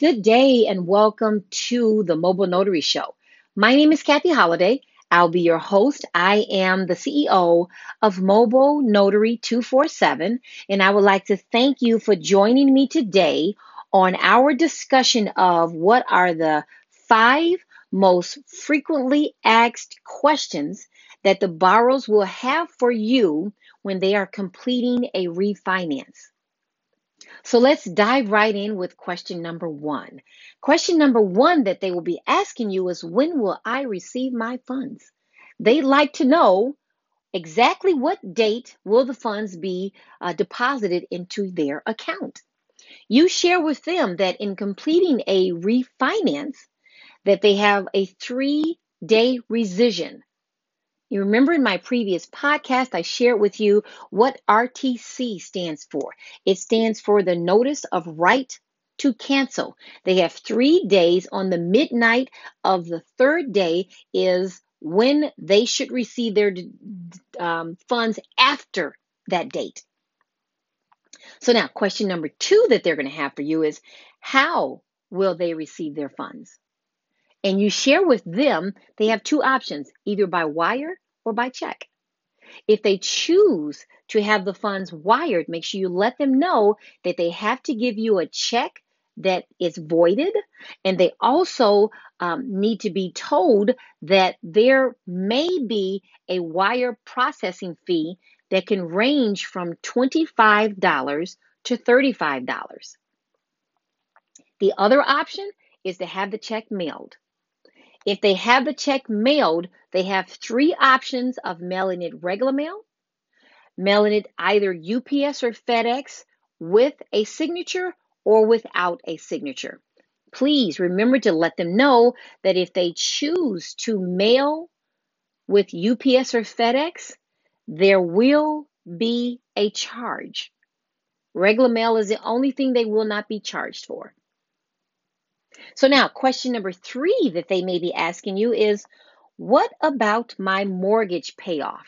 Good day and welcome to the Mobile Notary Show. My name is Kathy Holiday. I'll be your host. I am the CEO of Mobile Notary 247, and I would like to thank you for joining me today on our discussion of what are the five most frequently asked questions that the borrowers will have for you when they are completing a refinance. So let's dive right in with question number one. Question number one that they will be asking you is When will I receive my funds? They'd like to know exactly what date will the funds be uh, deposited into their account. You share with them that in completing a refinance, that they have a three day rescission. You remember in my previous podcast, I shared with you what RTC stands for. It stands for the Notice of Right to Cancel. They have three days. On the midnight of the third day is when they should receive their um, funds after that date. So, now question number two that they're going to have for you is how will they receive their funds? and you share with them, they have two options either by wire or by check. If they choose to have the funds wired, make sure you let them know that they have to give you a check that is voided, and they also um, need to be told that there may be a wire processing fee that can range from $25 to $35. The other option is to have the check mailed. If they have the check mailed, they have three options of mailing it regular mail, mailing it either UPS or FedEx with a signature or without a signature. Please remember to let them know that if they choose to mail with UPS or FedEx, there will be a charge. Regular mail is the only thing they will not be charged for. So now, question number three that they may be asking you is what about my mortgage payoff?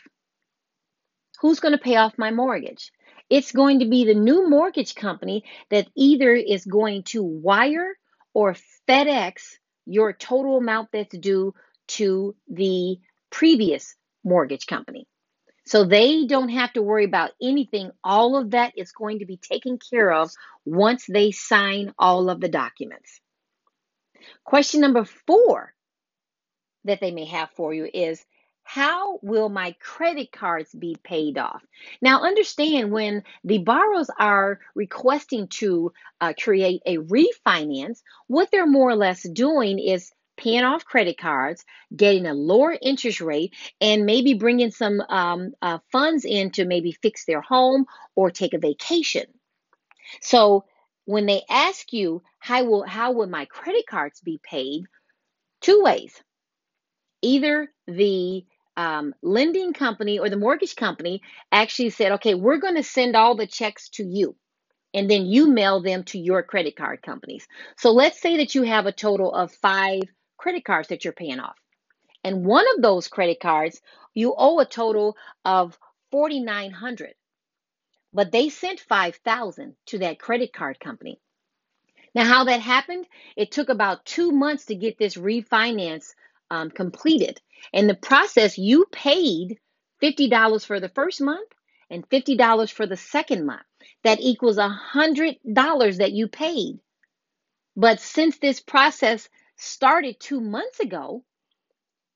Who's going to pay off my mortgage? It's going to be the new mortgage company that either is going to wire or FedEx your total amount that's due to the previous mortgage company. So they don't have to worry about anything. All of that is going to be taken care of once they sign all of the documents. Question number four that they may have for you is how will my credit cards be paid off? Now, understand when the borrowers are requesting to uh, create a refinance, what they're more or less doing is paying off credit cards, getting a lower interest rate, and maybe bringing some um, uh, funds in to maybe fix their home or take a vacation. So when they ask you how will how will my credit cards be paid, two ways. Either the um, lending company or the mortgage company actually said, okay, we're going to send all the checks to you. And then you mail them to your credit card companies. So let's say that you have a total of five credit cards that you're paying off. And one of those credit cards, you owe a total of 4900 but they sent 5000 to that credit card company. Now how that happened? It took about two months to get this refinance um, completed. In the process you paid $50 for the first month and $50 for the second month. That equals $100 that you paid. But since this process started two months ago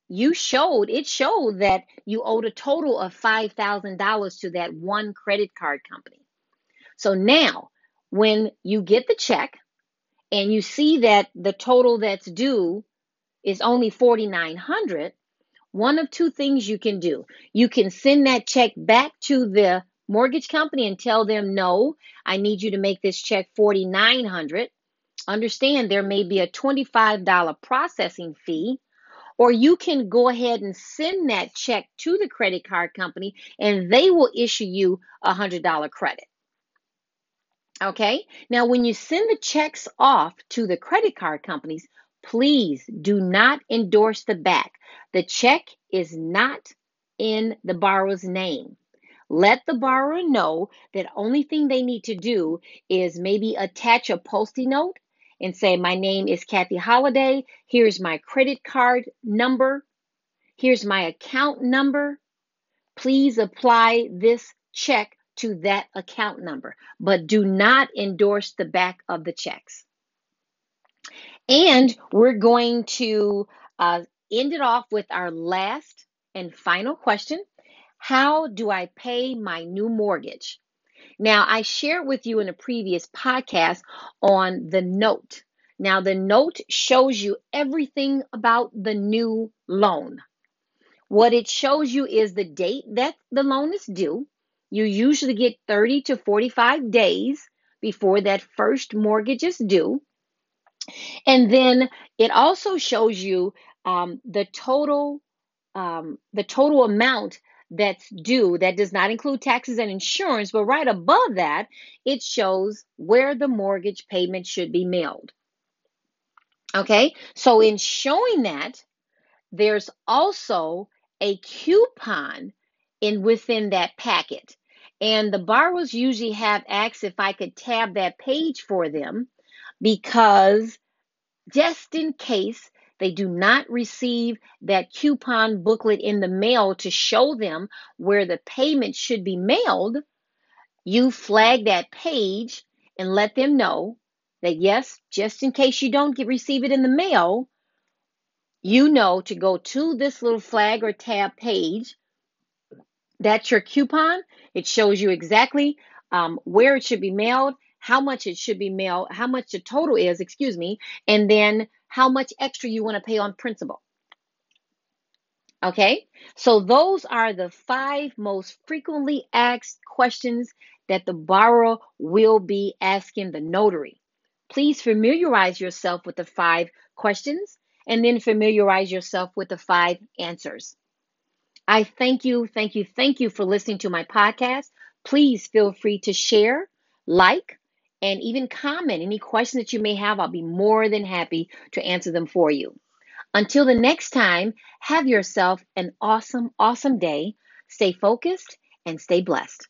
you showed it showed that you owed a total of $5000 to that one credit card company. So now when you get the check and you see that the total that's due is only 4900 one of two things you can do. You can send that check back to the mortgage company and tell them no i need you to make this check 4900 understand there may be a $25 processing fee or you can go ahead and send that check to the credit card company and they will issue you a $100 credit. Okay, now when you send the checks off to the credit card companies, please do not endorse the back. The check is not in the borrower's name. Let the borrower know that only thing they need to do is maybe attach a postie note and say, My name is Kathy Holiday. Here's my credit card number. Here's my account number. Please apply this check to that account number, but do not endorse the back of the checks. And we're going to uh, end it off with our last and final question How do I pay my new mortgage? Now, I shared with you in a previous podcast on the note. Now, the note shows you everything about the new loan. What it shows you is the date that the loan is due. You usually get 30 to 45 days before that first mortgage is due. And then it also shows you um, the total um, the total amount that's due. That does not include taxes and insurance, but right above that, it shows where the mortgage payment should be mailed. Okay, so in showing that, there's also a coupon in within that packet. And the borrowers usually have asked if I could tab that page for them because just in case they do not receive that coupon booklet in the mail to show them where the payment should be mailed, you flag that page and let them know that yes, just in case you don't get, receive it in the mail, you know to go to this little flag or tab page. That's your coupon. It shows you exactly um, where it should be mailed, how much it should be mailed, how much the total is, excuse me, and then how much extra you want to pay on principal. Okay, so those are the five most frequently asked questions that the borrower will be asking the notary. Please familiarize yourself with the five questions and then familiarize yourself with the five answers. I thank you, thank you, thank you for listening to my podcast. Please feel free to share, like, and even comment any questions that you may have. I'll be more than happy to answer them for you. Until the next time, have yourself an awesome, awesome day. Stay focused and stay blessed.